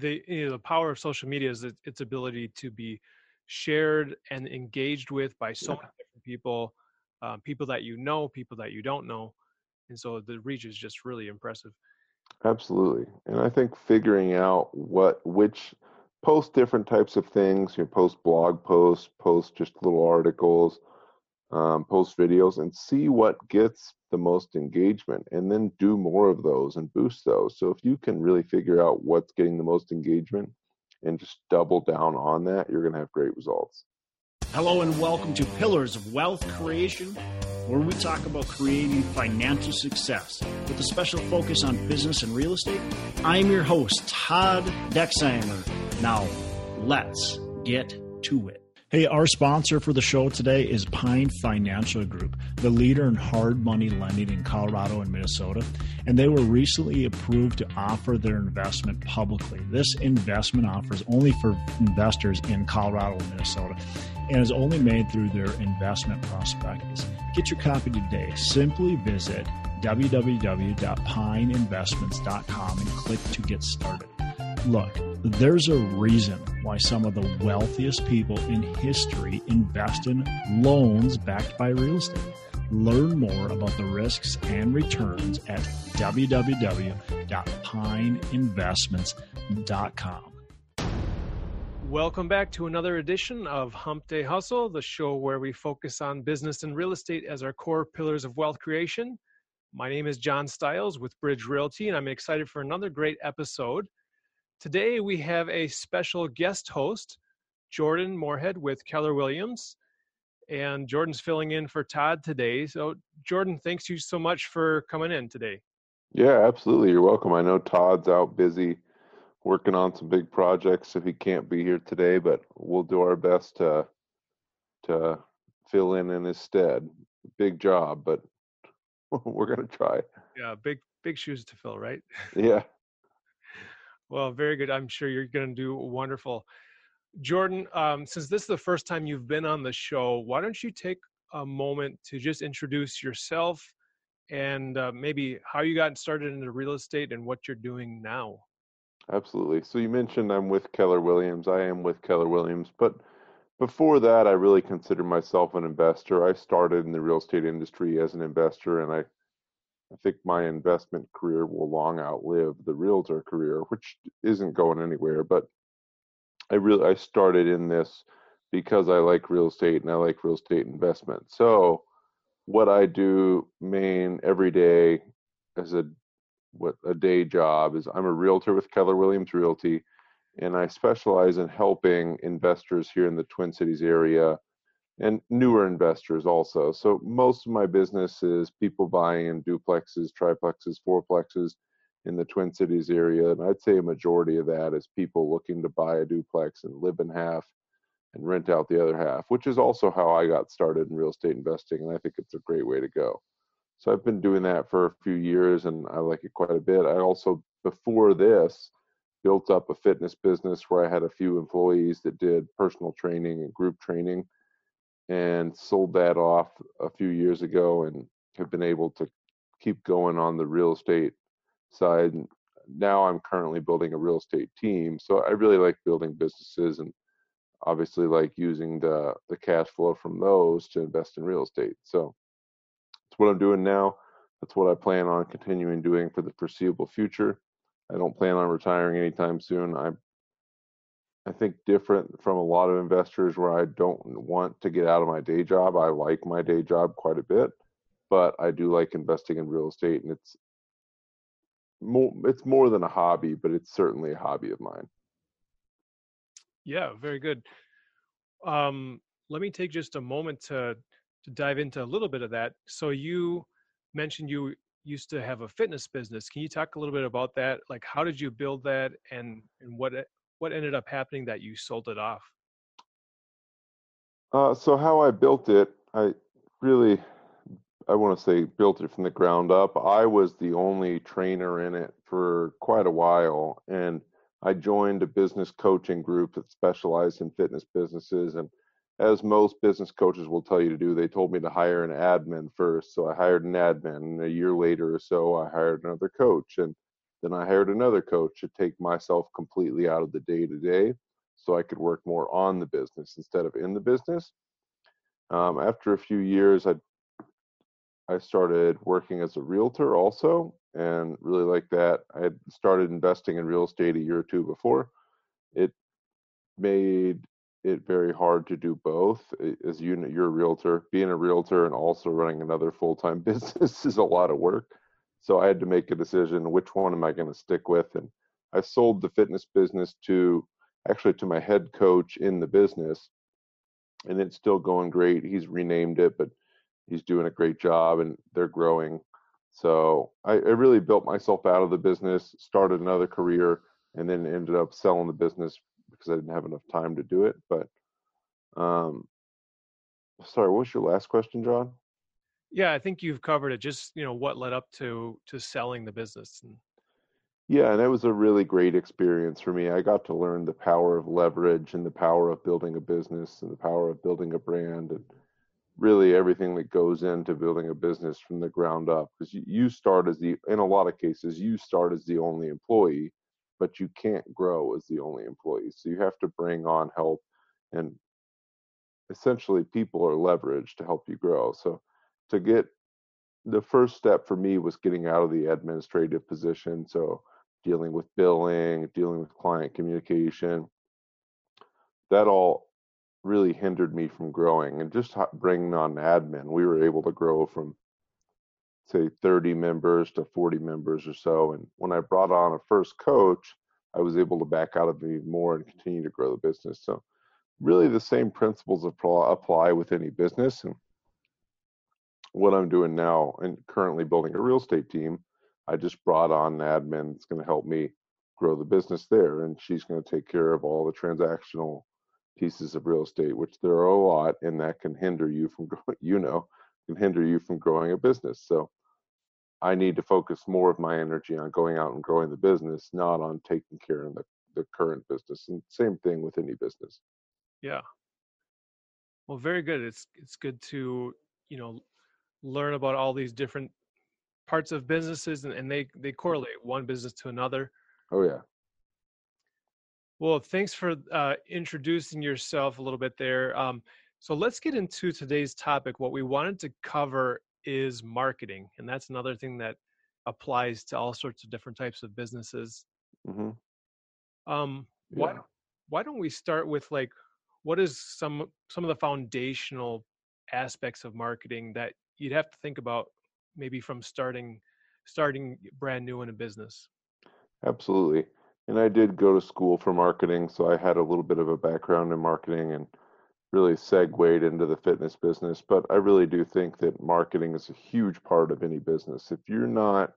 the you know, the power of social media is its ability to be shared and engaged with by so yeah. many different people, um, people that you know, people that you don't know, and so the reach is just really impressive. Absolutely, and I think figuring out what which post different types of things. You know, post blog posts, post just little articles, um, post videos, and see what gets the most engagement, and then do more of those and boost those. So if you can really figure out what's getting the most engagement and just double down on that, you're going to have great results. Hello and welcome to Pillars of Wealth Creation, where we talk about creating financial success with a special focus on business and real estate. I'm your host, Todd Dexheimer. Now, let's get to it. Hey, our sponsor for the show today is Pine Financial Group, the leader in hard money lending in Colorado and Minnesota. And they were recently approved to offer their investment publicly. This investment offer is only for investors in Colorado and Minnesota and is only made through their investment prospectus. Get your copy today. Simply visit www.pineinvestments.com and click to get started. Look, there's a reason why some of the wealthiest people in history invest in loans backed by real estate. Learn more about the risks and returns at www.pineinvestments.com. Welcome back to another edition of Hump Day Hustle, the show where we focus on business and real estate as our core pillars of wealth creation. My name is John Stiles with Bridge Realty, and I'm excited for another great episode. Today we have a special guest host, Jordan Moorhead with Keller Williams. And Jordan's filling in for Todd today. So, Jordan, thanks you so much for coming in today. Yeah, absolutely. You're welcome. I know Todd's out busy working on some big projects, so he can't be here today, but we'll do our best to to fill in in his stead. Big job, but we're gonna try. Yeah, big big shoes to fill, right? Yeah. Well, very good. I'm sure you're going to do wonderful. Jordan, um, since this is the first time you've been on the show, why don't you take a moment to just introduce yourself and uh, maybe how you got started into real estate and what you're doing now? Absolutely. So you mentioned I'm with Keller Williams. I am with Keller Williams, but before that, I really consider myself an investor. I started in the real estate industry as an investor, and I I think my investment career will long outlive the realtor career, which isn't going anywhere. But I really I started in this because I like real estate and I like real estate investment. So what I do main every day as a what a day job is I'm a realtor with Keller Williams Realty and I specialize in helping investors here in the Twin Cities area and newer investors also. So most of my business is people buying in duplexes, triplexes, fourplexes in the Twin Cities area, and I'd say a majority of that is people looking to buy a duplex and live in half and rent out the other half, which is also how I got started in real estate investing, and I think it's a great way to go. So I've been doing that for a few years, and I like it quite a bit. I also before this built up a fitness business where I had a few employees that did personal training and group training and sold that off a few years ago and have been able to keep going on the real estate side. Now I'm currently building a real estate team. So I really like building businesses and obviously like using the, the cash flow from those to invest in real estate. So that's what I'm doing now. That's what I plan on continuing doing for the foreseeable future. I don't plan on retiring anytime soon. I I think different from a lot of investors where I don't want to get out of my day job. I like my day job quite a bit, but I do like investing in real estate and it's more it's more than a hobby, but it's certainly a hobby of mine. Yeah, very good. Um, let me take just a moment to to dive into a little bit of that. So you mentioned you used to have a fitness business. Can you talk a little bit about that? Like how did you build that and and what what ended up happening that you sold it off? Uh, so how I built it, I really, I want to say built it from the ground up. I was the only trainer in it for quite a while, and I joined a business coaching group that specialized in fitness businesses. And as most business coaches will tell you to do, they told me to hire an admin first. So I hired an admin, and a year later or so, I hired another coach. And Then I hired another coach to take myself completely out of the day to day so I could work more on the business instead of in the business. Um, after a few years, I I started working as a realtor also, and really like that. I had started investing in real estate a year or two before. It made it very hard to do both. As you you're a realtor, being a realtor and also running another full time business is a lot of work. So I had to make a decision which one am I going to stick with? And I sold the fitness business to actually to my head coach in the business, and it's still going great. He's renamed it, but he's doing a great job and they're growing. So I, I really built myself out of the business, started another career, and then ended up selling the business because I didn't have enough time to do it. But um, sorry, what was your last question, John? Yeah, I think you've covered it. Just you know what led up to to selling the business. And... Yeah, and it was a really great experience for me. I got to learn the power of leverage and the power of building a business and the power of building a brand and really everything that goes into building a business from the ground up because you start as the in a lot of cases you start as the only employee but you can't grow as the only employee. So you have to bring on help and essentially people are leveraged to help you grow. So to get the first step for me was getting out of the administrative position. So dealing with billing, dealing with client communication, that all really hindered me from growing. And just bringing on admin, we were able to grow from say 30 members to 40 members or so. And when I brought on a first coach, I was able to back out of it more and continue to grow the business. So really the same principles apply with any business. And what I'm doing now and currently building a real estate team, I just brought on an admin that's going to help me grow the business there. And she's going to take care of all the transactional pieces of real estate, which there are a lot, and that can hinder you from, you know, can hinder you from growing a business. So I need to focus more of my energy on going out and growing the business, not on taking care of the, the current business. And same thing with any business. Yeah. Well, very good. It's it's good to, you know, learn about all these different parts of businesses and, and they they correlate one business to another. Oh yeah. Well, thanks for uh, introducing yourself a little bit there. Um, so let's get into today's topic. What we wanted to cover is marketing, and that's another thing that applies to all sorts of different types of businesses. Mm-hmm. Um, why why don't we start with like what is some some of the foundational aspects of marketing that you'd have to think about maybe from starting starting brand new in a business? Absolutely. And I did go to school for marketing, so I had a little bit of a background in marketing and really segued into the fitness business. But I really do think that marketing is a huge part of any business. If you're not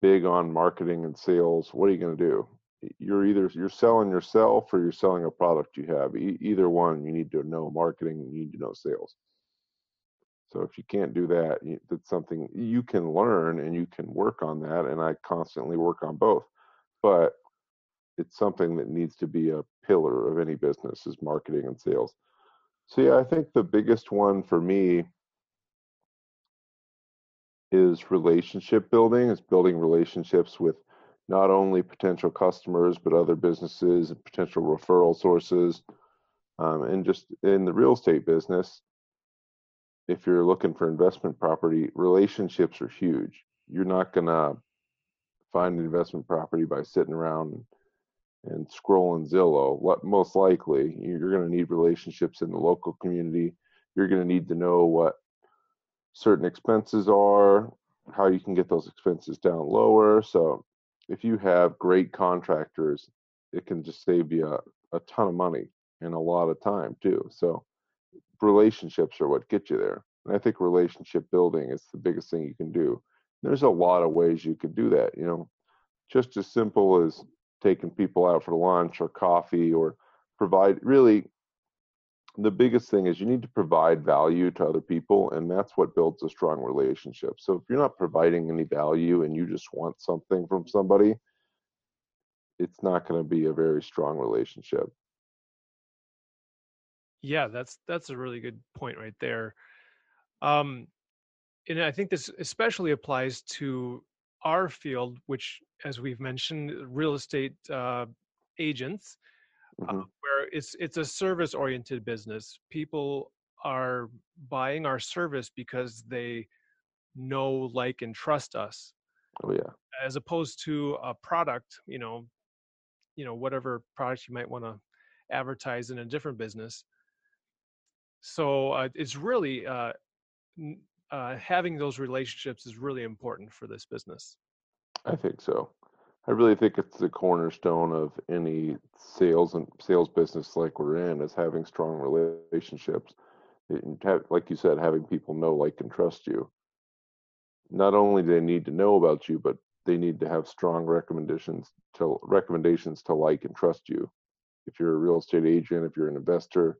big on marketing and sales, what are you going to do? You're either you're selling yourself or you're selling a product you have. E- either one, you need to know marketing. You need to know sales. So if you can't do that, that's something you can learn and you can work on that. And I constantly work on both. But it's something that needs to be a pillar of any business is marketing and sales. So yeah, I think the biggest one for me is relationship building, is building relationships with not only potential customers but other businesses and potential referral sources. Um, and just in the real estate business, if you're looking for investment property, relationships are huge. You're not gonna find an investment property by sitting around and scrolling Zillow. Most likely you're going to need relationships in the local community. You're going to need to know what certain expenses are, how you can get those expenses down lower. So if you have great contractors, it can just save you a, a ton of money and a lot of time too. So relationships are what get you there. And I think relationship building is the biggest thing you can do. There's a lot of ways you can do that. You know, just as simple as taking people out for lunch or coffee or provide really the biggest thing is you need to provide value to other people and that's what builds a strong relationship so if you're not providing any value and you just want something from somebody it's not going to be a very strong relationship yeah that's that's a really good point right there um and i think this especially applies to our field which as we've mentioned, real estate uh, agents, uh, hmm where it's it's a service oriented business. People are buying our service because they know, like, and trust us, Oh yeah. as opposed to a product. You know, you know whatever product you might want to advertise in a different business. So uh, it's really uh, uh, having those relationships is really important for this business. I think so. I really think it's the cornerstone of any sales and sales business like we're in is having strong relationships. And have, like you said, having people know, like, and trust you. Not only do they need to know about you, but they need to have strong recommendations to recommendations to like and trust you. If you're a real estate agent, if you're an investor,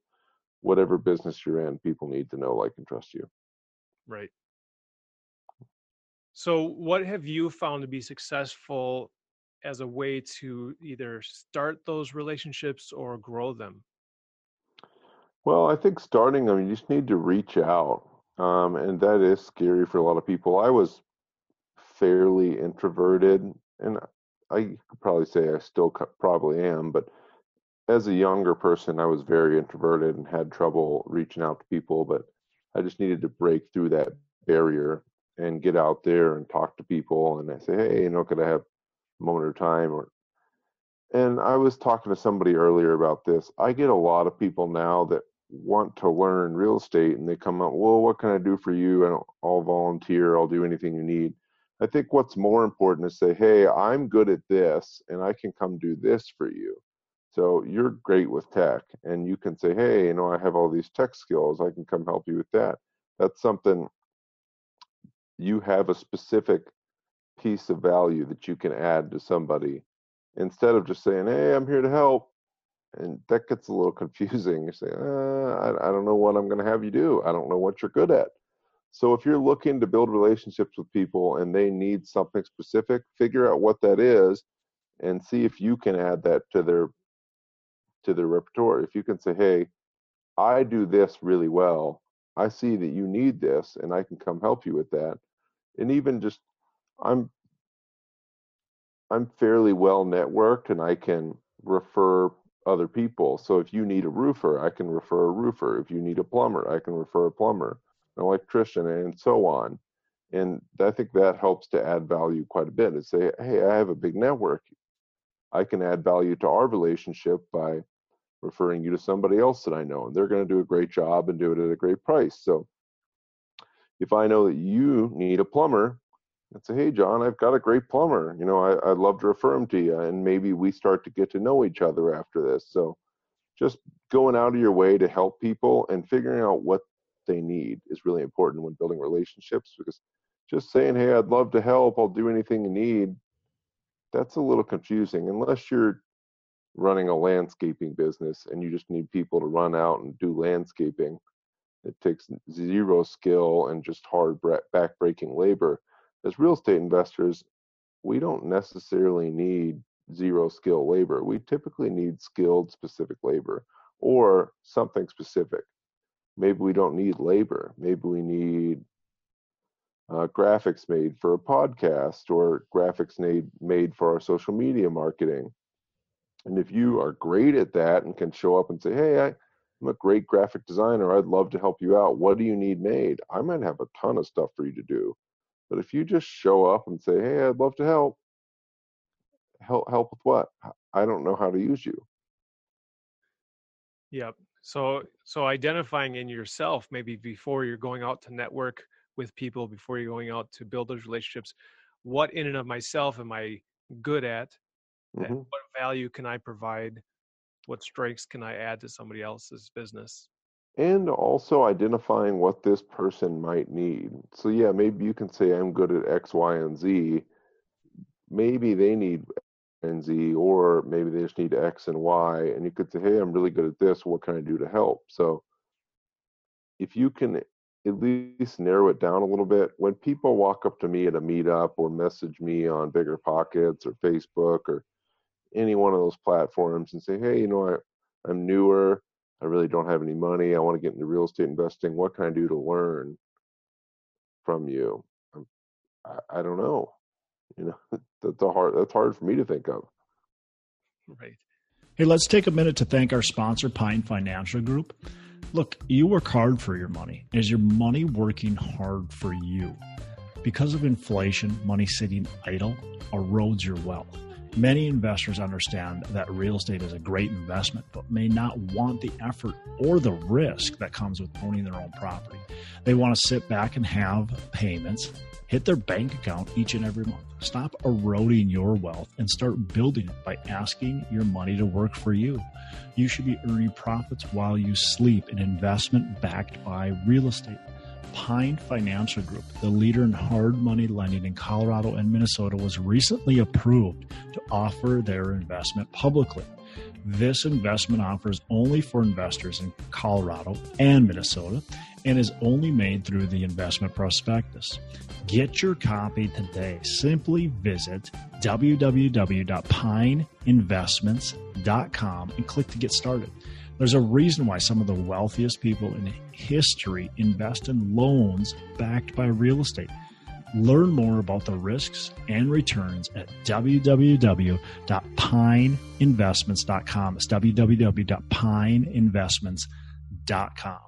whatever business you're in, people need to know, like, and trust you. Right. So, what have you found to be successful as a way to either start those relationships or grow them? Well, I think starting them, you just need to reach out. Um, and that is scary for a lot of people. I was fairly introverted, and I could probably say I still probably am, but as a younger person, I was very introverted and had trouble reaching out to people, but I just needed to break through that barrier and get out there and talk to people. And I say, hey, you know, could I have a moment of time? Or and I was talking to somebody earlier about this. I get a lot of people now that want to learn real estate and they come up, well, what can I do for you? And I'll volunteer, I'll do anything you need. I think what's more important is say, hey, I'm good at this and I can come do this for you. So you're great with tech and you can say, hey, you know, I have all these tech skills, I can come help you with that. That's something you have a specific piece of value that you can add to somebody instead of just saying, hey, I'm here to help and that gets a little confusing. You say, uh, I, I don't know what I'm going to have you do. I don't know what you're good at. So if you're looking to build relationships with people and they need something specific, figure out what that is and see if you can add that to their to their repertoire. If you can say, "Hey, I do this really well. I see that you need this and I can come help you with that." And even just I'm I'm fairly well networked and I can refer other people. So if you need a roofer, I can refer a roofer. If you need a plumber, I can refer a plumber, an electrician, and so on. And I think that helps to add value quite a bit. And say, hey, I have a big network. I can add value to our relationship by referring you to somebody else that I know, and they're going to do a great job and do it at a great price. So if I know that you need a plumber, I'd say, hey, John, I've got a great plumber. You know, I, I'd love to refer him to you. And maybe we start to get to know each other after this. So just going out of your way to help people and figuring out what they need is really important when building relationships because just saying, hey, I'd love to help, I'll do anything you need, that's a little confusing unless you're running a landscaping business and you just need people to run out and do landscaping. It takes zero skill and just hard back-breaking labor as real estate investors, we don't necessarily need zero skill labor. We typically need skilled specific labor or something specific. Maybe we don't need labor. Maybe we need uh, graphics made for a podcast or graphics made, made for our social media marketing. And if you are great at that and can show up and say, hey, I, I'm a great graphic designer, I'd love to help you out. What do you need made? I might have a ton of stuff for you to do. But if you just show up and say, "Hey, I'd love to help," help help with what? I don't know how to use you. Yep. So so identifying in yourself maybe before you're going out to network with people, before you're going out to build those relationships, what in and of myself am I good at? Mm-hmm. what value can I provide? What strengths can I add to somebody else's business? and also identifying what this person might need. So yeah, maybe you can say I'm good at X, Y, and Z. Maybe they need and Z, or maybe they just need X and Y, and you could say, hey, I'm really good at this. What can I do to help? So if you can at least narrow it down a little bit, when people walk up to me at a meetup or message me on Bigger Pockets or Facebook or any one of those platforms and say, hey, you know, I, I'm newer. I really don't have any money. I want to get into real estate investing. What can I do to learn from you? I, I don't know. You know, that's a hard that's hard for me to think of. Right. Hey, let's take a minute to thank our sponsor, Pine Financial Group. Look, you work hard for your money. Is your money working hard for you? Because of inflation, money sitting idle erodes your wealth. Many investors understand that real estate is a great investment, but may not want the effort or the risk that comes with owning their own property. They want to sit back and have payments hit their bank account each and every month. Stop eroding your wealth and start building it by asking your money to work for you. You should be earning profits while you sleep, an investment backed by real estate. Pine Financial Group, the leader in hard money lending in Colorado and Minnesota, was recently approved to offer their investment publicly. This investment offer is only for investors in Colorado and Minnesota and is only made through the investment prospectus. Get your copy today. Simply visit www.pineinvestments.com and click to get started. There's a reason why some of the wealthiest people in history invest in loans backed by real estate. Learn more about the risks and returns at www.pineinvestments.com. It's www.pineinvestments.com.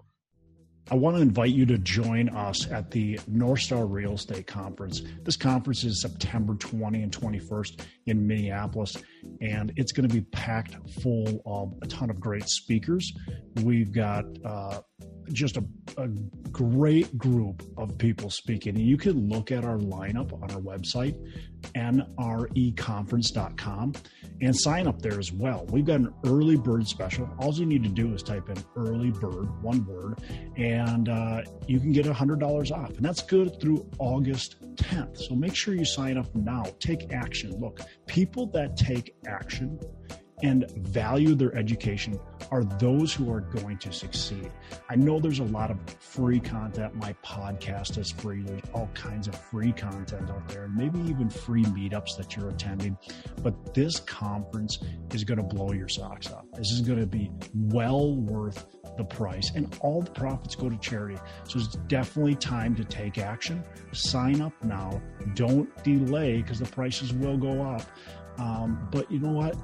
I want to invite you to join us at the North Star Real Estate Conference. This conference is September 20 and 21st in Minneapolis, and it's going to be packed full of a ton of great speakers. We've got uh, just a, a, great group of people speaking. You can look at our lineup on our website, nreconference.com, and sign up there as well. We've got an early bird special. All you need to do is type in early bird, one word, and uh, you can get $100 off. And that's good through August 10th. So make sure you sign up now. Take action. Look, people that take action and value their education are those who are going to succeed. I know there's a lot of free content. My podcast is free. There's all kinds of free content out there, maybe even free meetups that you're attending. But this conference is going to blow your socks off. This is going to be well worth the price, and all the profits go to charity. So it's definitely time to take action. Sign up now. Don't delay because the prices will go up. Um, but you know what?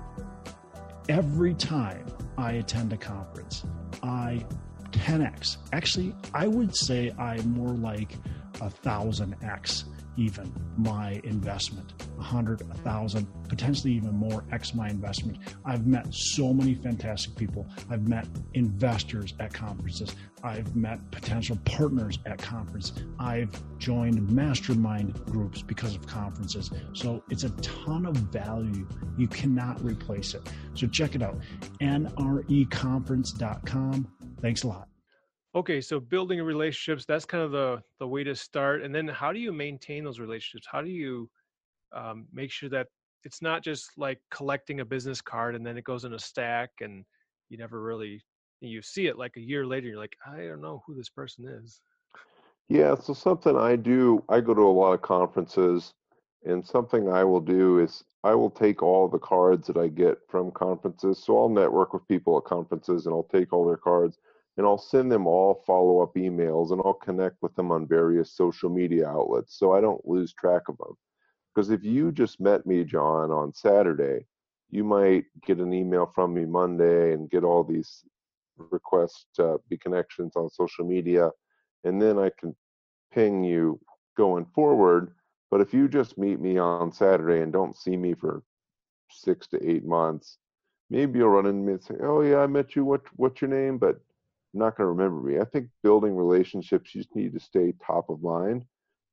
every time I attend a conference, I 10x. Actually, I would say I'm more like a thousand x even my investment, a hundred, a thousand, potentially even more x my investment. I've met so many fantastic people. I've met investors at conferences. I've met potential partners at conference. I've joined mastermind groups because of conferences. So it's a ton of value. You cannot replace it. So check it out. NREconference.com. Thanks a lot. Okay, so building relationships, that's kind of the the way to start. And then how do you maintain those relationships? How do you um, make sure that it's not just like collecting a business card and then it goes in a stack and you never really you see it like a year later you're like i don't know who this person is yeah so something i do i go to a lot of conferences and something i will do is i will take all the cards that i get from conferences so i'll network with people at conferences and i'll take all their cards and I'll send them all follow up emails and I'll connect with them on various social media outlets so I don't lose track of them. Because if you just met me, John, on Saturday, you might get an email from me Monday and get all these requests to be connections on social media, and then I can ping you going forward. But if you just meet me on Saturday and don't see me for six to eight months, maybe you'll run into me and say, "Oh yeah, I met you. What what's your name?" But not going to remember me. I think building relationships, you just need to stay top of mind.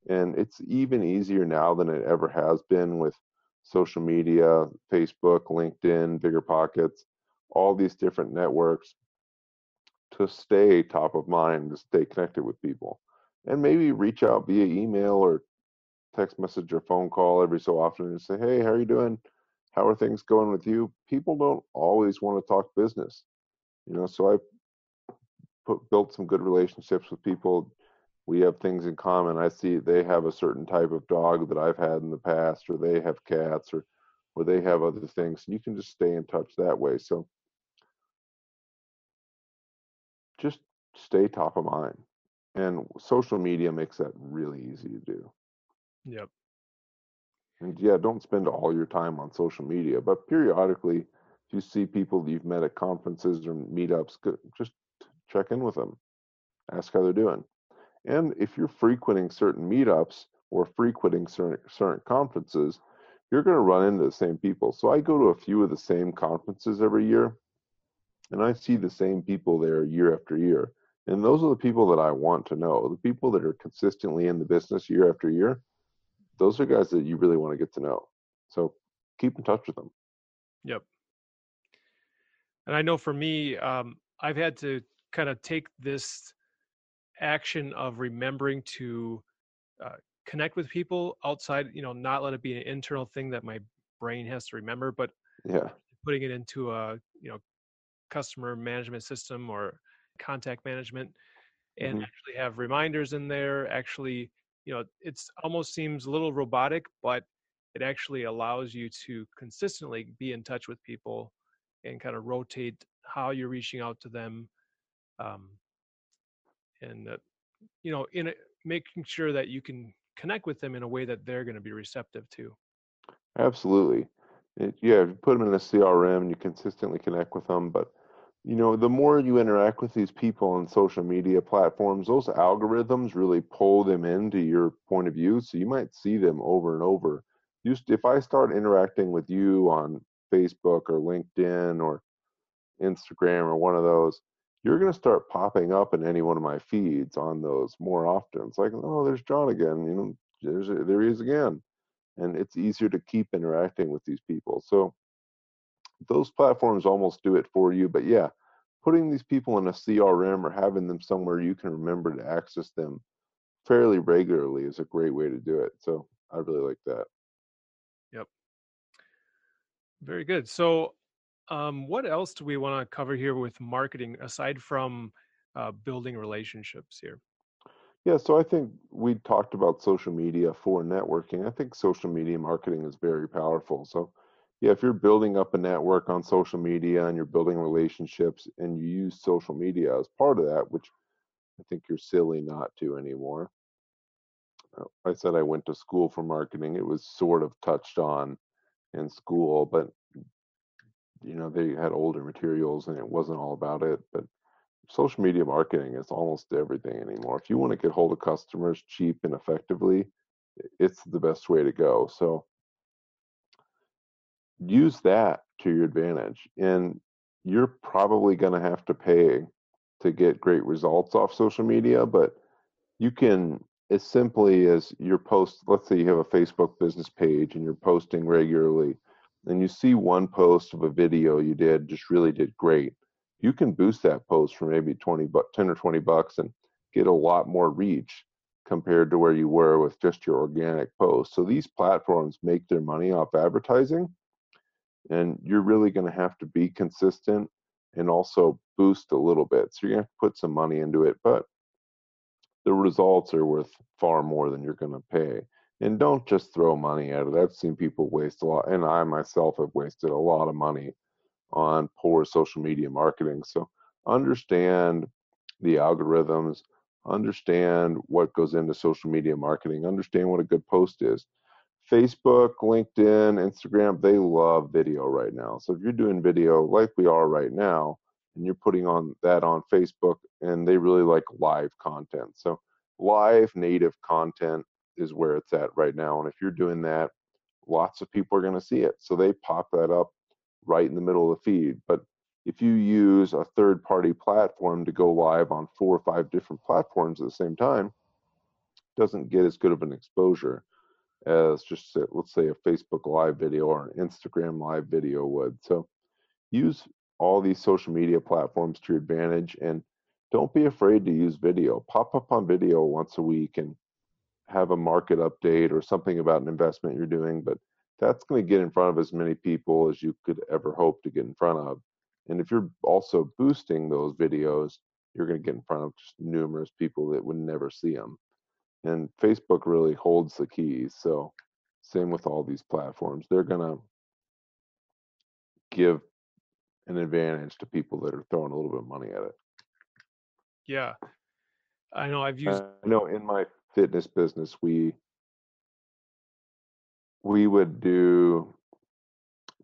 And it's even easier now than it ever has been with social media, Facebook, LinkedIn, Bigger Pockets, all these different networks to stay top of mind, to stay connected with people. And maybe reach out via email or text message or phone call every so often and say, hey, how are you doing? How are things going with you? People don't always want to talk business. You know, so I put, built some good relationships with people. We have things in common. I see they have a certain type of dog that I've had in the past, or they have cats, or or they have other things. And you can just stay in touch that way. So just stay top of mind. And social media makes that really easy to do. Yep. And yeah, don't spend all your time on social media, but periodically, if you see people that you've met at conferences or meetups, just check in with them, ask how they're doing. And if you're frequenting certain meetups or frequenting certain, certain conferences, you're going to run into the same people. So I go to a few of the same conferences every year, and I see the same people there year after year. And those are the people that I want to know. The people that are consistently in the business year after year, those are guys that you really want to get to know. So keep in touch with them. Yep. And I know for me, um, I've had to kind of take this action of remembering to uh, connect with people outside, you know, not let it be an internal thing that my brain has to remember, but yeah, putting it into a, you know, customer management system or contact management and mm-hmm. actually have reminders in there actually you know it's almost seems a little robotic but it actually allows you to consistently be in touch with people and kind of rotate how you're reaching out to them um, and you know in a, making sure that you can connect with them in a way that they're going to be receptive to. Absolutely. It, yeah if you put them in a crm and you consistently connect with them but you know the more you interact with these people on social media platforms those algorithms really pull them into your point of view so you might see them over and over. Just if i start interacting with you on facebook or linkedin or instagram or one of those you're going to start popping up in any one of my feeds on those more often. It's like, oh, there's John again. You know, there's there he is again, and it's easier to keep interacting with these people. So those platforms almost do it for you. But yeah, putting these people in a CRM or having them somewhere you can remember to access them fairly regularly is a great way to do it. So I really like that. Yep. Very good. So um, what else do we want to cover here with marketing aside from uh, building relationships here? Yeah, so I think we talked about social media for networking. I think social media marketing is very powerful. So, yeah, if you're building up a network on social media and you're building relationships and you use social media as part of that, which I think you're silly not to anymore. Uh, I said I went to school for marketing. It was sort of touched on in school, but you know they had older materials and it wasn't all about it but social media marketing is almost everything anymore. If you want to get hold of customers cheap and effectively it's the best way to go. So use that to your advantage and you're probably going to have to pay to get great results off social media but you can as simply as your post let's say you have a facebook business page and you're posting regularly and you see one post of a video you did just really did great, you can boost that post for maybe 20 but 10 or 20 bucks and get a lot more reach compared to where you were with just your organic post. So these platforms make their money off advertising and you're really going to have to be consistent and also boost a little bit. So you're going to put some money into it, but the results are worth far more than you're going to pay and don't just throw money at it. I've seen people waste a lot, and I myself have wasted a lot of money on poor social media marketing. So understand the algorithms, understand what goes into social media marketing, understand what a good post is. Facebook, LinkedIn, Instagram, they love video right now. So if you're doing video like we are right now, and you're putting on that on Facebook, and they really like live content. So live native content is where it's at right now. And if you're doing that, lots of people are going to see it. So they pop that up right in the middle of the feed. But if you use a third party platform to go live on four or five different platforms at the same time, doesn't get as good of an exposure as just uh, let's say a Facebook live video or an Instagram live video would. So use all these social media platforms to your advantage and don't be afraid to use video. Pop up on video once a week and have a market update or something about an investment you're doing, but that's going to get in front of as many people as you could ever hope to get in front of. And if you're also boosting those videos, you're going to get in front of just numerous people that would never see them. And Facebook really holds the keys. So, same with all these platforms. They're going to give an advantage to people that are throwing a little bit of money at it. Yeah. I know I've used I know in my fitness business, we we would do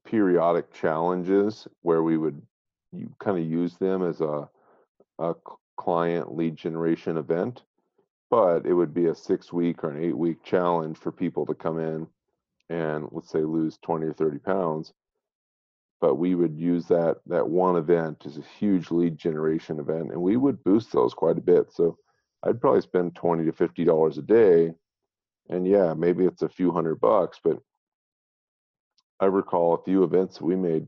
periodic challenges where we would you kind of use them as a, a client lead generation event, but it would be a six week or an eight week challenge for people to come in and let's say lose 20 or 30 pounds. But we would use that that one event as a huge lead generation event, and we would boost those quite a bit. So I'd probably spend 20 to 50 dollars a day, and yeah, maybe it's a few hundred bucks, but I recall a few events we made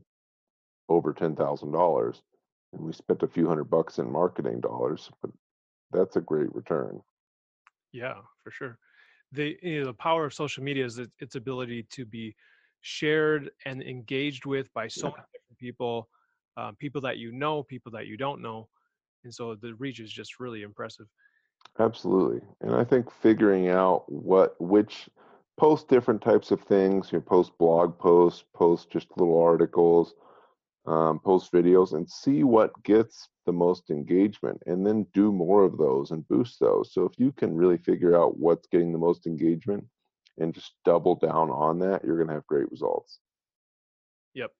over ten thousand dollars, and we spent a few hundred bucks in marketing dollars, but that's a great return. Yeah, for sure. The you know, the power of social media is its ability to be shared and engaged with by so yeah. many different people, um, people that you know, people that you don't know, and so the reach is just really impressive. Absolutely, and I think figuring out what which post different types of things. You know, post blog posts, post just little articles, um, post videos, and see what gets the most engagement, and then do more of those and boost those. So if you can really figure out what's getting the most engagement and just double down on that, you're going to have great results. Yep.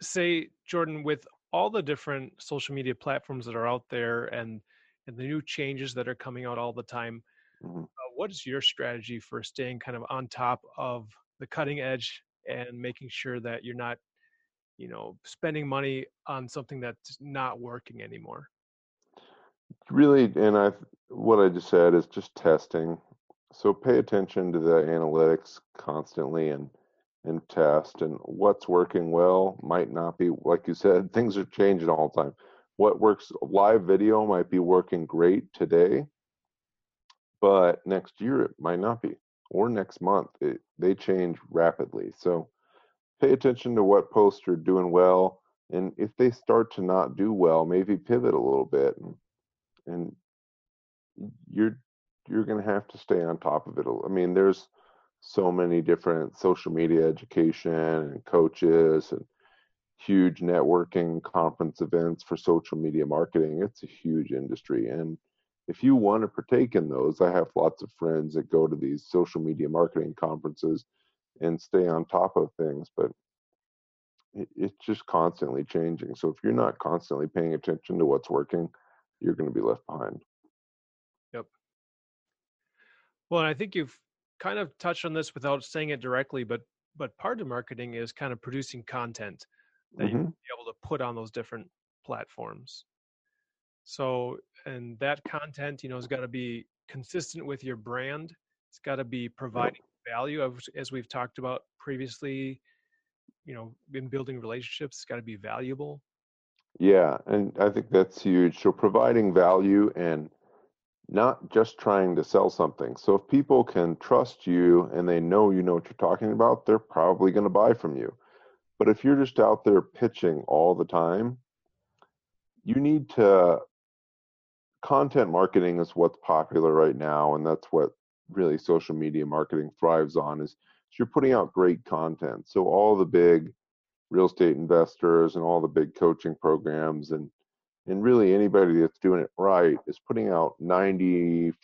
Say, Jordan, with all the different social media platforms that are out there and and the new changes that are coming out all the time, mm-hmm. uh, what is your strategy for staying kind of on top of the cutting edge and making sure that you're not you know spending money on something that's not working anymore? Really and i what i just said is just testing. So pay attention to the analytics constantly and and test and what's working well might not be like you said things are changing all the time what works live video might be working great today but next year it might not be, or next month. It, they change rapidly. So pay attention to what posts are doing well, and if they start to not do well, maybe pivot a little bit, and, and you're you're going to have to stay on top of it. I mean, there's so many different social media education and coaches and huge networking conference events for social media marketing. It's a huge industry and if you want to partake in those, I have lots of friends that go to these social media marketing conferences and stay on top of things, but it, it's just constantly changing. So if you're not constantly paying attention to what's working, you're going to be left behind. Yep. Well, I think you've kind of touched on this without saying it directly, but but part of marketing is kind of producing content that mm-hmm. you be able to put on those different platforms. So, and that content, you know, has got to be consistent with your brand. It's got to be providing value, of as we've talked about previously. You know, in building relationships, it's got to be valuable. Yeah, and I think that's huge. So, providing value and not just trying to sell something. So, if people can trust you and they know you know what you're talking about, they're probably going to buy from you. But if you're just out there pitching all the time, you need to content marketing is what's popular right now and that's what really social media marketing thrives on is you're putting out great content. So all the big real estate investors and all the big coaching programs and and really anybody that's doing it right is putting out 95%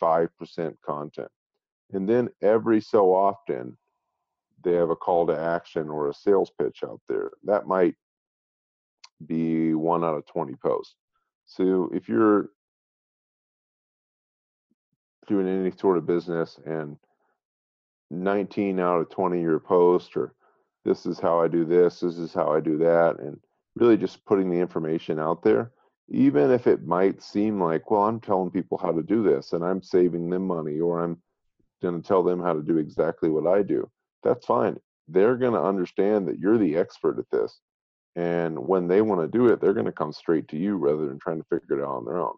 content. And then every so often they have a call to action or a sales pitch out there that might be one out of 20 posts so if you're doing any sort of business and 19 out of 20 your post or this is how I do this, this is how I do that, and really just putting the information out there, even if it might seem like, well, I'm telling people how to do this and I'm saving them money or I'm going to tell them how to do exactly what I do. That's fine. They're going to understand that you're the expert at this. And when they want to do it, they're going to come straight to you rather than trying to figure it out on their own.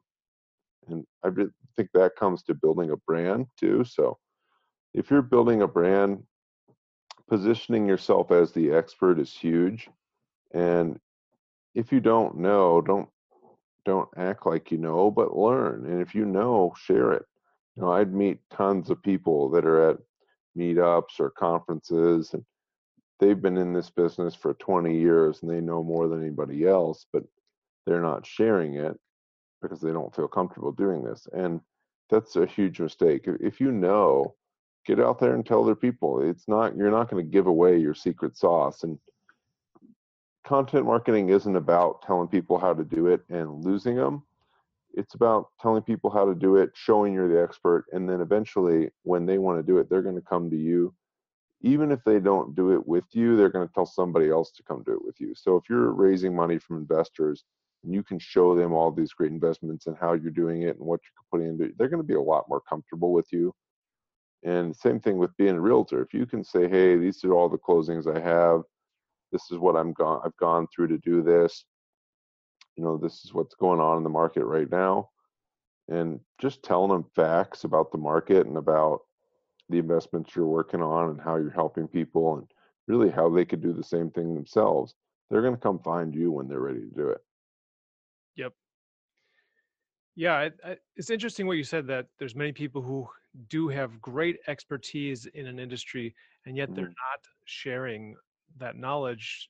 And I think that comes to building a brand too. So if you're building a brand, positioning yourself as the expert is huge. And if you don't know, don't don't act like you know, but learn. And if you know, share it. You know, I'd meet tons of people that are at meetups or conferences and they've been in this business for 20 years and they know more than anybody else, but they're not sharing it because they don't feel comfortable doing this. And that's a huge mistake. If you know get out there and tell their people. It's not you're not going to give away your secret sauce and content marketing isn't about telling people how to do it and losing them. It's about telling people how to do it, showing you're the expert, and then eventually, when they want to do it, they're going to come to you. Even if they don't do it with you, they're going to tell somebody else to come do it with you. So if you're raising money from investors and you can show them all these great investments and how you're doing it and what you're putting into it, they're going to be a lot more comfortable with you. And same thing with being a realtor. If you can say, hey, these are all the closings I have, this is what I'm gone I've gone through to do this. You know, this is what's going on in the market right now. And just telling them facts about the market and about the investments you're working on and how you're helping people and really how they could do the same thing themselves. They're going to come find you when they're ready to do it. Yep. Yeah, it's interesting what you said that there's many people who do have great expertise in an industry and yet they're mm. not sharing that knowledge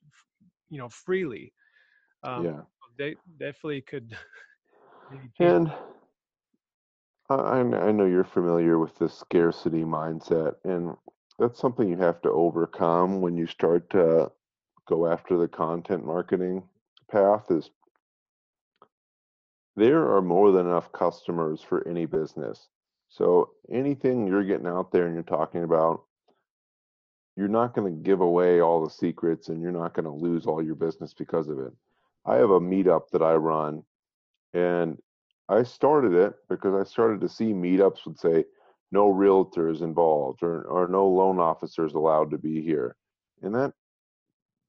you know freely um, yeah they definitely could and I, I know you're familiar with the scarcity mindset and that's something you have to overcome when you start to go after the content marketing path is there are more than enough customers for any business so anything you're getting out there and you're talking about you're not going to give away all the secrets and you're not going to lose all your business because of it. I have a meetup that I run and I started it because I started to see meetups would say no realtors involved or, or no loan officers allowed to be here. And that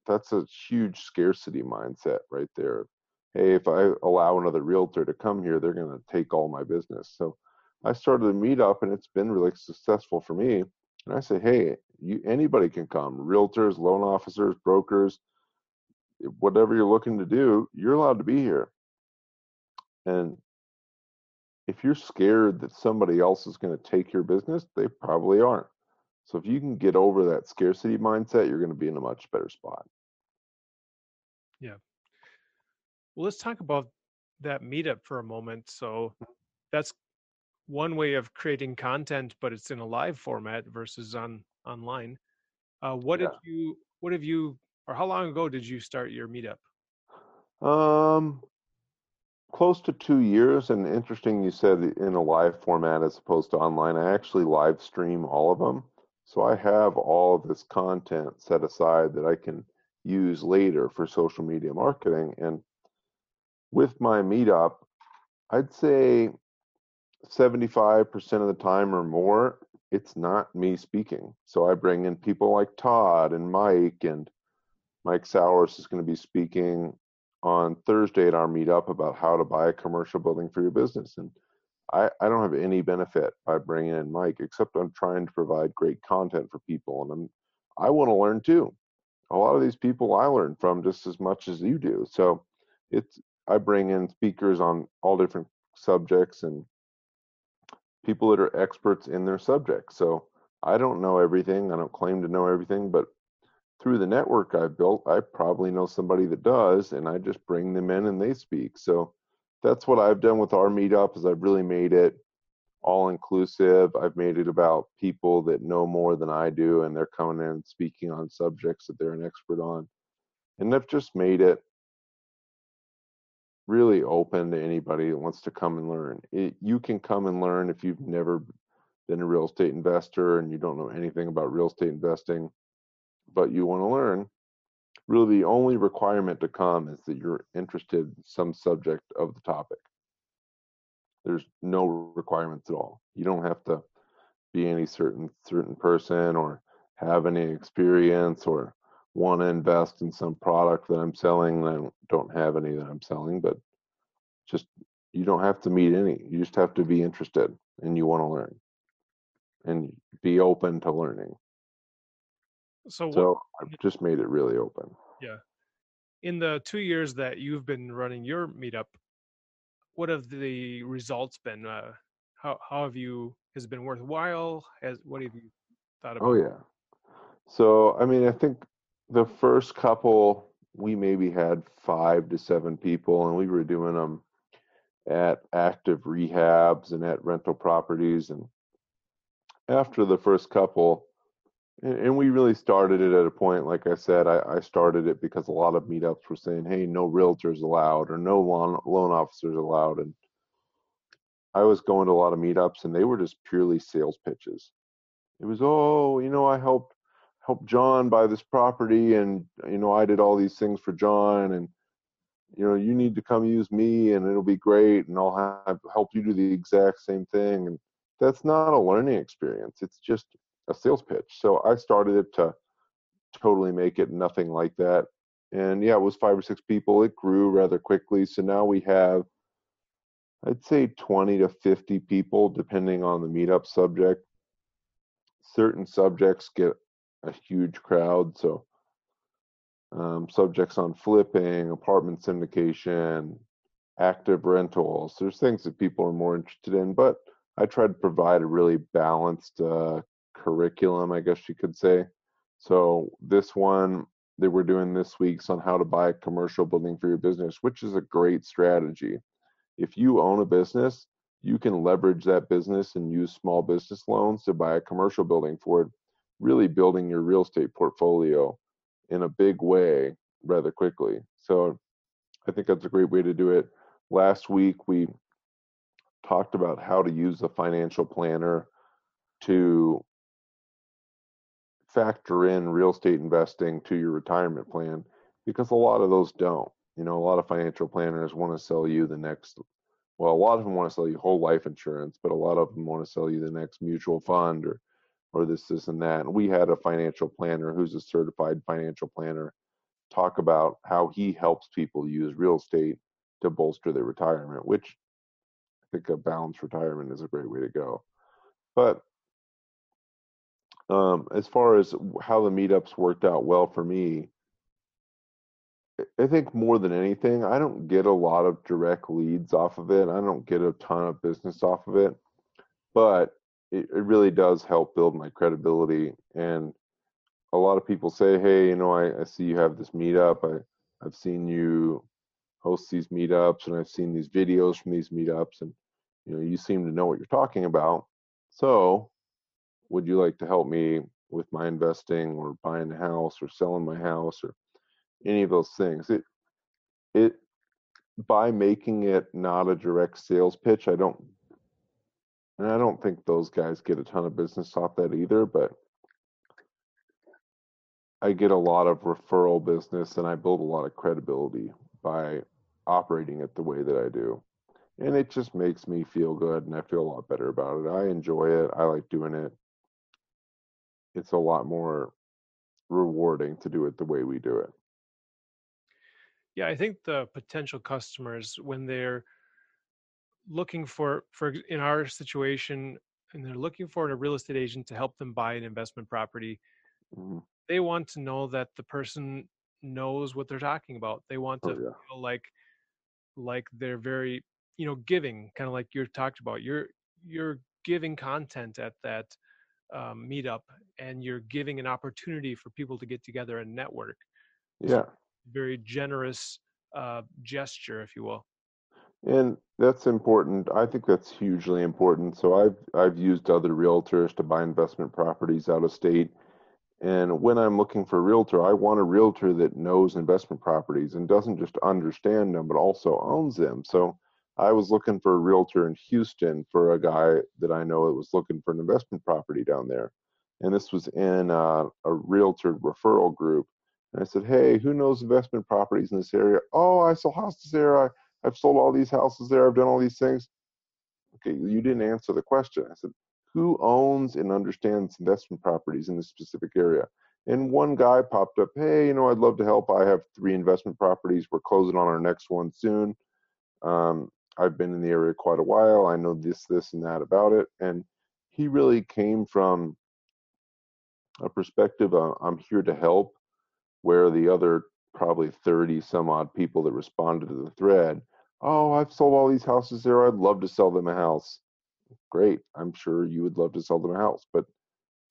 that's a huge scarcity mindset right there. Hey, if I allow another realtor to come here, they're going to take all my business. So I started a meetup and it's been really successful for me. And I say, hey, you anybody can come realtors loan officers brokers whatever you're looking to do you're allowed to be here and if you're scared that somebody else is going to take your business they probably aren't so if you can get over that scarcity mindset you're going to be in a much better spot yeah well let's talk about that meetup for a moment so that's one way of creating content but it's in a live format versus on online. Uh, what yeah. did you? What have you? Or how long ago did you start your meetup? Um, close to two years. And interesting, you said in a live format as opposed to online. I actually live stream all of them, so I have all of this content set aside that I can use later for social media marketing. And with my meetup, I'd say 75% of the time or more, it's not me speaking. So I bring in people like Todd and Mike, and Mike Sowers is going to be speaking on Thursday at our meetup about how to buy a commercial building for your business. And I, I don't have any benefit by bringing in Mike, except I'm trying to provide great content for people. And I'm, I want to learn too. A lot of these people I learn from just as much as you do. So it's, I bring in speakers on all different subjects and people that are experts in their subject. So I don't know everything. I don't claim to know everything, but through the network I've built, I probably know somebody that does, and I just bring them in and they speak. So that's what I've done with our meetup is I've really made it all inclusive. I've made it about people that know more than I do, and they're coming in and speaking on subjects that they're an expert on. And I've just made it really open to anybody that wants to come and learn. It, you can come and learn if you've never been a real estate investor and you don't know anything about real estate investing, but you want to learn. Really, the only requirement to come is that you're interested in some subject of the topic. There's no requirements at all. You don't have to be any certain certain person or have any experience or want to invest in some product that I'm selling. I don't have any that I'm selling, but just you don't have to meet any. You just have to be interested and you want to learn and be open to learning. So, so I've just made it really open. Yeah. In the two years that you've been running your meetup, what have the results been? Uh, how how have you? Has it been worthwhile? Has what have you thought oh, about? Oh yeah. So I mean, I think the first couple we maybe had five to seven people and we were doing them at active rehabs and at rental properties and after the first couple, and, we really started it at a point, like I said, I, I, started it because a lot of meetups were saying, hey, no realtors allowed or no loan, loan officers allowed. And I was going to a lot of meetups and they were just purely sales pitches. It was, oh, you know, I helped help John buy this property and you know, I did all these things for John and you know, you need to come use me and it'll be great and I'll have help you do the exact same thing. And that's not a learning experience. It's just a sales pitch. So I started it to totally make it nothing like that. And yeah, it was five or six people. It grew rather quickly. So now we have, I'd say 20 to 50 people, depending on the meetup subject. Certain subjects get a huge crowd. So um, subjects on flipping, apartment syndication, active rentals. There's things that people are more interested in, but I try to provide a really balanced uh, curriculum, I guess you could say. So this one that we're doing this week's on how to buy a commercial building for your business, which is a great strategy. If you own a business, you can leverage that business and use small business loans to buy a commercial building for it, really building your real estate portfolio in a big way rather quickly. So I think that's a great way to do it. Last week we talked about how to use the financial planner to factor in real estate investing to your retirement plan because a lot of those don't. You know, a lot of financial planners want to sell you the next, well, a lot of them want to sell you whole life insurance, but a lot of them want to sell you the next mutual fund or, or this, this, and that. And we had a financial planner who's a certified financial planner talk about how he helps people use real estate to bolster their retirement, which I think a balanced retirement is a great way to go. But um, as far as how the meetups worked out well for me, I think more than anything, I don't get a lot of direct leads off of it. I don't get a ton of business off of it, but it, it really does help build my credibility. And a lot of people say, "Hey, you know, I, I see you have this meetup. I I've seen you host these meetups, and I've seen these videos from these meetups, and you know, you seem to know what you're talking about. So would you like to help me with my investing or buying a house or selling my house or any of those things? It it by making it not a direct sales pitch i don't and i don't think those guys get a ton of business off that either but i get a lot of referral business and i build a lot of credibility by operating it the way that i do. And it just makes me feel good and i feel a lot better about it. I enjoy it. I like doing it it's a lot more rewarding to do it the way we do it. Yeah, I think the potential customers when they're looking for for in our situation and they're looking for a real estate agent to help them buy an investment property, mm-hmm. they want to know that the person knows what they're talking about. They want to oh, yeah. feel like like they're very, you know, giving, kind of like you talked about. You're you're giving content at that um, meetup and you're giving an opportunity for people to get together and network. Yeah. very generous uh, gesture, if you will. And that's important. I think that's hugely important. So I've I've used other realtors to buy investment properties out of state. And when I'm looking for a realtor, I want a realtor that knows investment properties and doesn't just understand them, but also owns them. So I was looking for a realtor in Houston for a guy that I know that was looking for an investment property down there. And this was in uh, a realtor referral group. And I said, Hey, who knows investment properties in this area? Oh, I sell houses there. I, I've sold all these houses there. I've done all these things. Okay, you didn't answer the question. I said, Who owns and understands investment properties in this specific area? And one guy popped up, Hey, you know, I'd love to help. I have three investment properties. We're closing on our next one soon. Um, I've been in the area quite a while. I know this, this, and that about it. And he really came from a perspective uh, I'm here to help, where the other probably 30 some odd people that responded to the thread, oh, I've sold all these houses there. I'd love to sell them a house. Great. I'm sure you would love to sell them a house, but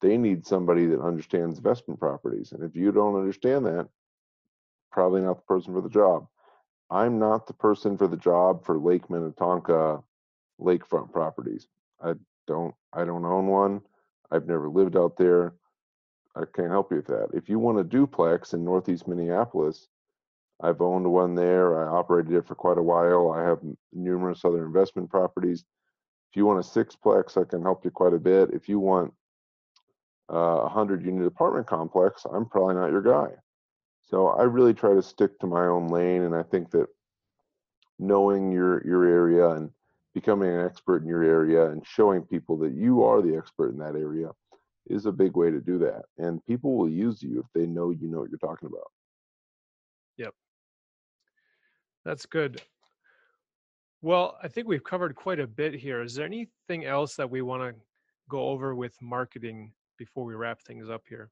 they need somebody that understands investment properties. And if you don't understand that, probably not the person for the job. I'm not the person for the job for Lake Minnetonka lakefront properties. I don't I don't own one. I've never lived out there. I can't help you with that. If you want a duplex in Northeast Minneapolis, I've owned one there. I operated it for quite a while. I have numerous other investment properties. If you want a sixplex, I can help you quite a bit. If you want uh, a hundred unit apartment complex, I'm probably not your guy. So I really try to stick to my own lane, and I think that knowing your your area and becoming an expert in your area and showing people that you are the expert in that area is a big way to do that. And people will use you if they know you know what you're talking about. Yep. That's good. Well, I think we've covered quite a bit here. Is there anything else that we want to go over with marketing before we wrap things up here?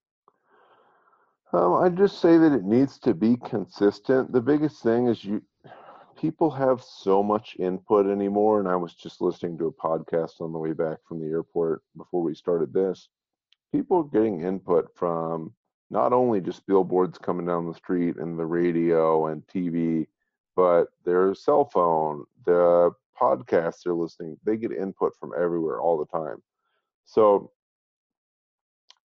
Um, I just say that it needs to be consistent. The biggest thing is you people have so much input anymore and I was just listening to a podcast on the way back from the airport before we started this. People are getting input from not only just billboards coming down the street and the radio and TV, but their cell phone, the podcasts they're listening, they get input from everywhere all the time. So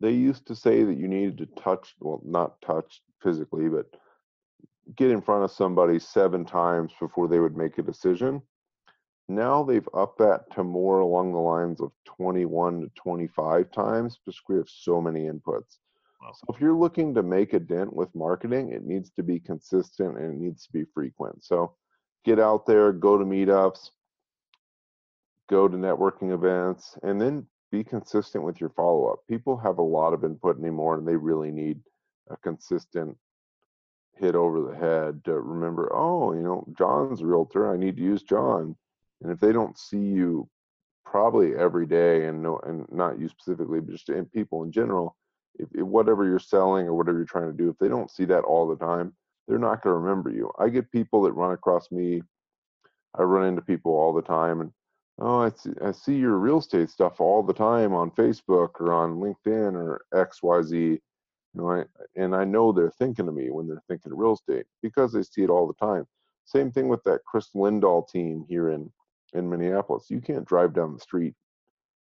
they used to say that you needed to touch, well, not touch physically, but get in front of somebody seven times before they would make a decision. Now they've upped that to more along the lines of 21 to 25 times because we have so many inputs. Wow. So if you're looking to make a dent with marketing, it needs to be consistent and it needs to be frequent. So get out there, go to meetups, go to networking events, and then be consistent with your follow up. People have a lot of input anymore and they really need a consistent hit over the head to remember, oh, you know, John's realtor. I need to use John. And if they don't see you probably every day and no and not you specifically, but just in people in general, if, if whatever you're selling or whatever you're trying to do, if they don't see that all the time, they're not going to remember you. I get people that run across me. I run into people all the time and oh, I see, I see your real estate stuff all the time on Facebook or on LinkedIn or XYZ. You know, I, and I know they're thinking of me when they're thinking of real estate because they see it all the time. Same thing with that Chris Lindahl team here in in Minneapolis. You can't drive down the street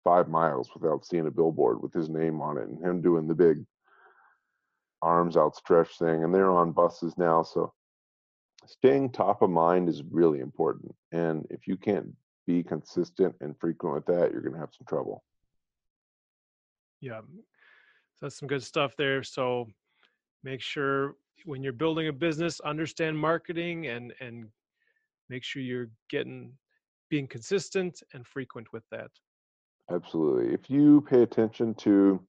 five miles without seeing a billboard with his name on it and him doing the big arms outstretched thing. And they're on buses now, so staying top of mind is really important. And if you can't be consistent and frequent with that, you're going to have some trouble. Yeah. So that's some good stuff there. So make sure when you're building a business, understand marketing and and make sure you're getting being consistent and frequent with that. Absolutely. If you pay attention to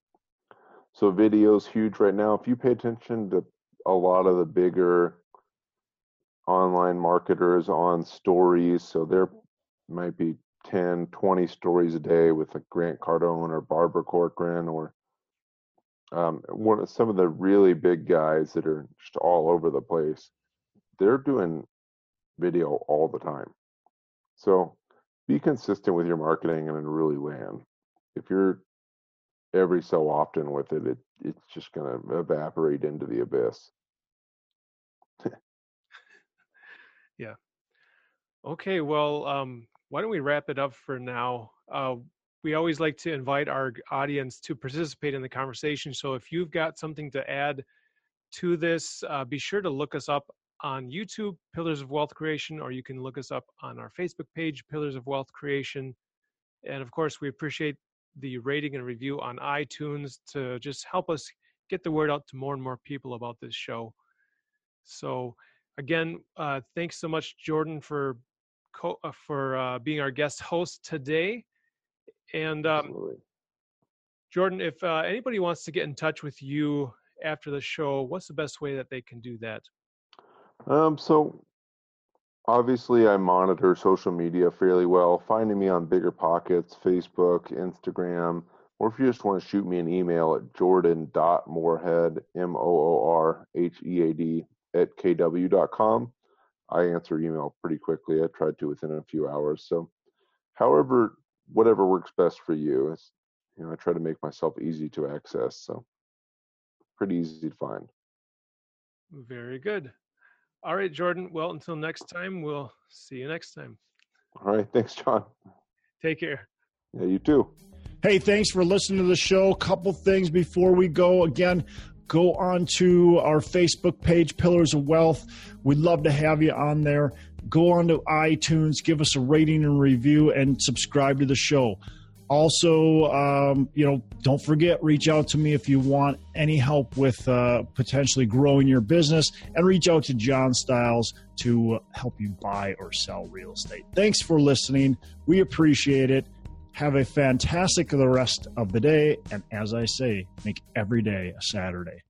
so video's huge right now. If you pay attention to a lot of the bigger online marketers on stories, so they're might be 10, 20 stories a day with like Grant Cardone or Barbara Corcoran or um, one of some of the really big guys that are just all over the place. They're doing video all the time. So be consistent with your marketing and in really land. If you're every so often with it, it it's just going to evaporate into the abyss. yeah. Okay. Well, um, why don't we wrap it up for now? Uh, we always like to invite our audience to participate in the conversation. So if you've got something to add to this, uh, be sure to look us up on YouTube, Pillars of Wealth Creation, or you can look us up on our Facebook page, Pillars of Wealth Creation. And of course, we appreciate the rating and review on iTunes to just help us get the word out to more and more people about this show. So, again, uh, thanks so much, Jordan, for co- uh, for uh, being our guest host today. And um, Jordan, if uh, anybody wants to get in touch with you after the show, what's the best way that they can do that? Um, so obviously, I monitor social media fairly well. Finding me on Bigger Pockets, Facebook, Instagram, or if you just want to shoot me an email at jordan.moorhead, M O O R H E A D, at kw.com. I answer email pretty quickly. I tried to within a few hours. So, however, whatever works best for you is, you know, I try to make myself easy to access. So, pretty easy to find. Very good. All right, Jordan. Well, until next time, we'll see you next time. All right. Thanks, John. Take care. Yeah, you too. Hey, thanks for listening to the show. Couple things before we go. Again, go on to our Facebook page, Pillars of Wealth. We'd love to have you on there. Go on to iTunes, give us a rating and review, and subscribe to the show. Also, um, you know, don't forget, reach out to me if you want any help with uh, potentially growing your business, and reach out to John Styles to help you buy or sell real estate. Thanks for listening. We appreciate it. Have a fantastic the rest of the day. And as I say, make every day a Saturday.